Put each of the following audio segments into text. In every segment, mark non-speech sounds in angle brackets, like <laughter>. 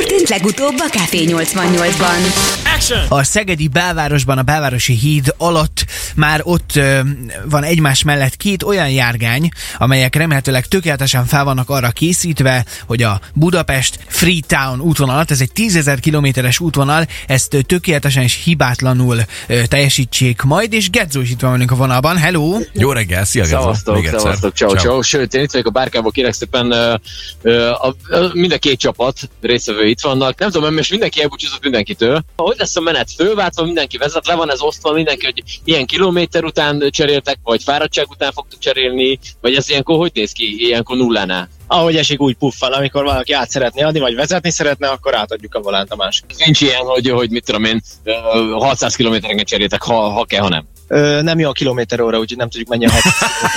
történt legutóbb a Café 88-ban? A szegedi belvárosban, a belvárosi híd alatt már ott ö, van egymás mellett két olyan járgány, amelyek remélhetőleg tökéletesen fel vannak arra készítve, hogy a Budapest Freetown útvonalat, ez egy 10.000 kilométeres útvonal, ezt ö, tökéletesen és hibátlanul ö, teljesítsék majd, és Gedzo is itt van velünk a vonalban. Hello! Jó reggel, szia Gezo. Szevasztok, szevasztok, ciao, Ciao. Sőt, én itt vagyok a bárkából, kérek szépen ö, ö, a, a, mind a két csapat részvevő itt vannak. Nem tudom, most mindenki elbúcsúzott mindenkitől. Hogy lesz a menet fölváltva, mindenki vezet, le van ez osztva, mindenki, hogy ilyen kilométer után cseréltek, vagy fáradtság után fogtok cserélni, vagy ez ilyenkor hogy néz ki, ilyenkor nullánál? ahogy esik úgy puffal, amikor valaki át szeretné adni, vagy vezetni szeretne, akkor átadjuk a volánt a másik. Nincs ilyen, hogy, hogy mit tudom én, ö, 600 kilométerenként cseréltek, ha, ha kell, ha nem. Ö, nem jó a kilométer óra, úgyhogy nem tudjuk mennyi a hat.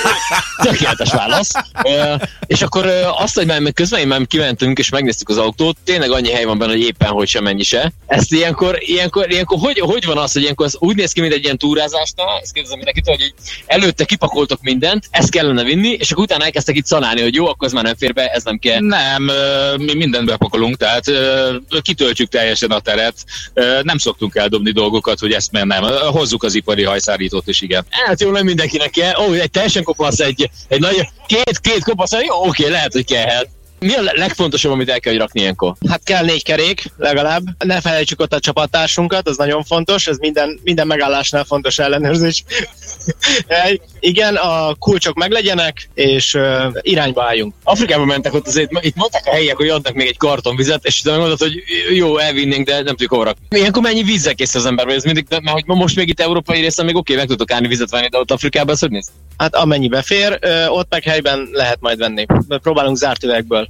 <laughs> Tökéletes válasz. Ö, és akkor azt, hogy már közben én már kimentünk és megnéztük az autót, tényleg annyi hely van benne, hogy éppen hogy sem mennyi se. Ezt ilyenkor, ilyenkor, ilyenkor hogy, hogy van az, hogy ilyenkor az úgy néz ki, mint egy ilyen túrázásnál, ezt kérdezem mindenkitől, hogy előtte kipakoltok mindent, ezt kellene vinni, és akkor utána elkezdtek itt szanálni, hogy jó, akkor ez már nem fér be, ez nem kell. Nem, mi mindent bepakolunk, tehát kitöltjük teljesen a teret. Nem szoktunk eldobni dolgokat, hogy ezt mert nem. Hozzuk az ipari hajszárítót is, igen. Hát jó, nem mindenkinek kell. Ó, egy teljesen kopasz, egy, egy nagy, két, két kopasz, jó, oké, lehet, hogy kellhet. Mi a le- legfontosabb, amit el kell rakni ilyenkor? Hát kell négy kerék, legalább. Ne felejtsük ott a csapattársunkat, az nagyon fontos, ez minden, minden megállásnál fontos ellenőrzés. <laughs> Igen, a kulcsok meglegyenek, és uh, irányba álljunk. Afrikába mentek ott azért, itt mondták a helyiek, hogy adnak még egy karton vizet, és utána mondod, hogy jó, elvinnénk, de nem tudjuk hova rakni. Ilyenkor mennyi vízzel kész az ember, ez mindig, mert hogy most még itt európai részen még oké, meg tudok állni vizet venni, de ott Afrikában ki? Hát amennyibe fér, ott meg helyben lehet majd venni. Próbálunk zárt üvegből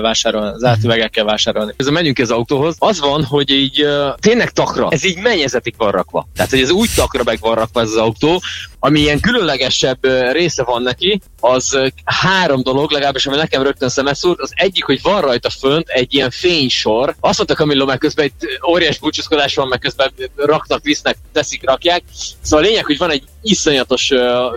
vásárolni, zárt üvegekkel vásárolni. Ezzel menjünk az autóhoz. Az van, hogy így tényleg takra. Ez így mennyezetig van rakva. Tehát, hogy ez úgy takra meg van rakva ez az autó, ami ilyen különlegesebb része van neki, az három dolog, legalábbis ami nekem rögtön szemet szúrt. Az egyik, hogy van rajta fönt egy ilyen fénysor. Azt mondta Camillo, meg közben egy óriás búcsúzkodás van, meg közben raknak, visznek, teszik, rakják. Szóval a lényeg, hogy van egy iszonyatos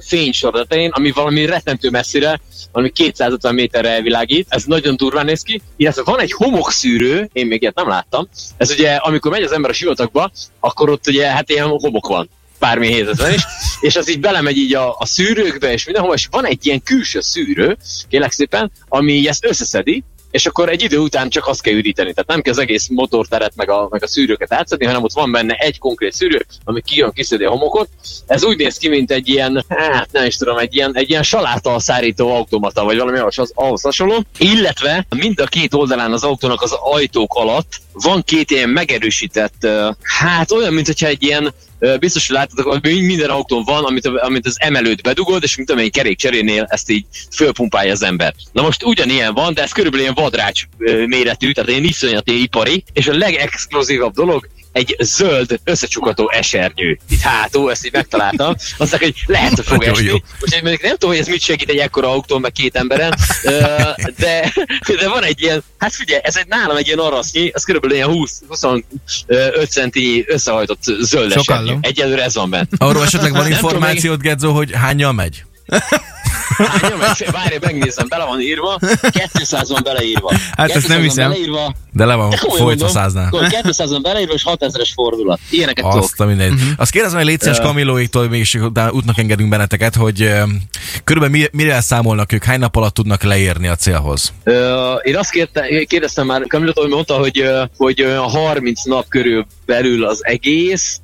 fénysor tetején, ami valami rettentő messzire, valami 250 méterre elvilágít. Ez nagyon durván néz ki. Illetve van egy homokszűrő, én még ilyet nem láttam. Ez ugye, amikor megy az ember a sivatagba, akkor ott ugye hát ilyen homok van bármi hézetlen is, <laughs> és az így belemegy így a, a szűrőkbe, és mindenhol, és van egy ilyen külső szűrő, kérlek szépen, ami ezt összeszedi, és akkor egy idő után csak azt kell üdíteni. Tehát nem kell az egész motorteret meg a, meg a szűrőket átszedni, hanem ott van benne egy konkrét szűrő, ami kijön, kiszedi a homokot. Ez úgy néz ki, mint egy ilyen, hát nem is tudom, egy ilyen, egy ilyen saláta szárító automata, vagy valami ahhoz, ahhoz hasonló. Illetve mind a két oldalán az autónak az ajtók alatt van két ilyen megerősített, hát olyan, mint egy ilyen biztos, hogy láttatok, hogy minden autón van, amit, amit az emelőt bedugod, és mint amely kerékcserénél ezt így fölpumpálja az ember. Na most ugyanilyen van, de ez körülbelül ilyen vadrács méretű, tehát ilyen iszonyat ilyen ipari, és a legexkluzívabb dolog, egy zöld összecsukható esernyő. Itt hátul, ezt így megtaláltam. Azt mondták, hogy lehet, hogy fog esni. Úgyhogy mondjuk nem tudom, hogy ez mit segít egy ekkora autón, meg két emberen, de, de van egy ilyen, hát figyelj, ez egy nálam egy ilyen arasznyi, az körülbelül ilyen 20-25 centi összehajtott zöld Sokallom. esernyő. Egyelőre ez van benne. Arról esetleg van információt, Gedzo, hogy hányal megy? Hányan megy? Várj, megnézem, bele van írva, 200 van beleírva. Hát ezt nem 200 van hiszem. Beleírva, De le van de folytva száznál. akkor 200 van beleírva, és 6000-es fordulat. Ilyeneket tudok. Azt a mindegy. Uh-huh. Azt kérdezem, hogy létszes Kamilóiktól mégis útnak engedünk benneteket, hogy ö, körülbelül mi- mire számolnak ők, hány nap alatt tudnak leérni a célhoz? Ö, én azt kérte, kérdeztem már, Camillo hogy mondta, hogy, hogy ö, 30 nap körül belül az egész,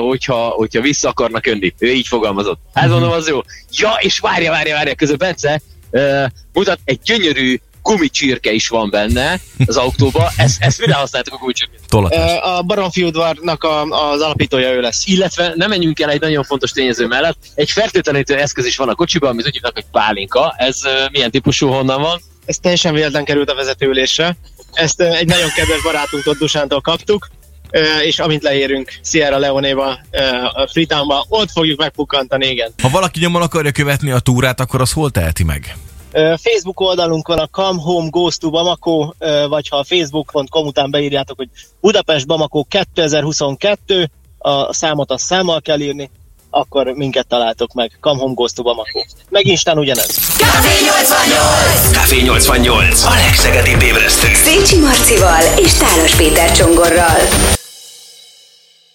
hogyha, hogyha vissza akarnak önni. Ő így fogalmazott. Hát mondom, az jó. Ja, és várja, várja, várja, közben Bence ö, mutat, egy gyönyörű gumicsirke is van benne az autóba. Ezt, ezt mire használtuk a gumicsirkét? Tolatás. A Baromfi udvarnak a, az alapítója ő lesz. Illetve nem menjünk el egy nagyon fontos tényező mellett. Egy fertőtlenítő eszköz is van a kocsiban, amit úgy hívnak, hogy pálinka. Ez milyen típusú, honnan van? Ez teljesen véletlen került a vezetőülésre. Ezt egy nagyon kedves barátunktól, Dusántól kaptuk, és amint leérünk Sierra Leone-ba, a Freetownba, ott fogjuk megpukkantani, igen. Ha valaki nyomon akarja követni a túrát, akkor az hol teheti meg? Facebook oldalunkon a Come Home Goes to Bamako, vagy ha a facebook.com után beírjátok, hogy Budapest Bamako 2022, a számot a számmal kell írni, akkor minket találtok meg. Come Home Goes to Bamako. Meg Instán ugyanez. Café 88! Café 88. A legszegedibb ébresztő. Szécsi Marci Lacival és Tálas Péter Csongorral.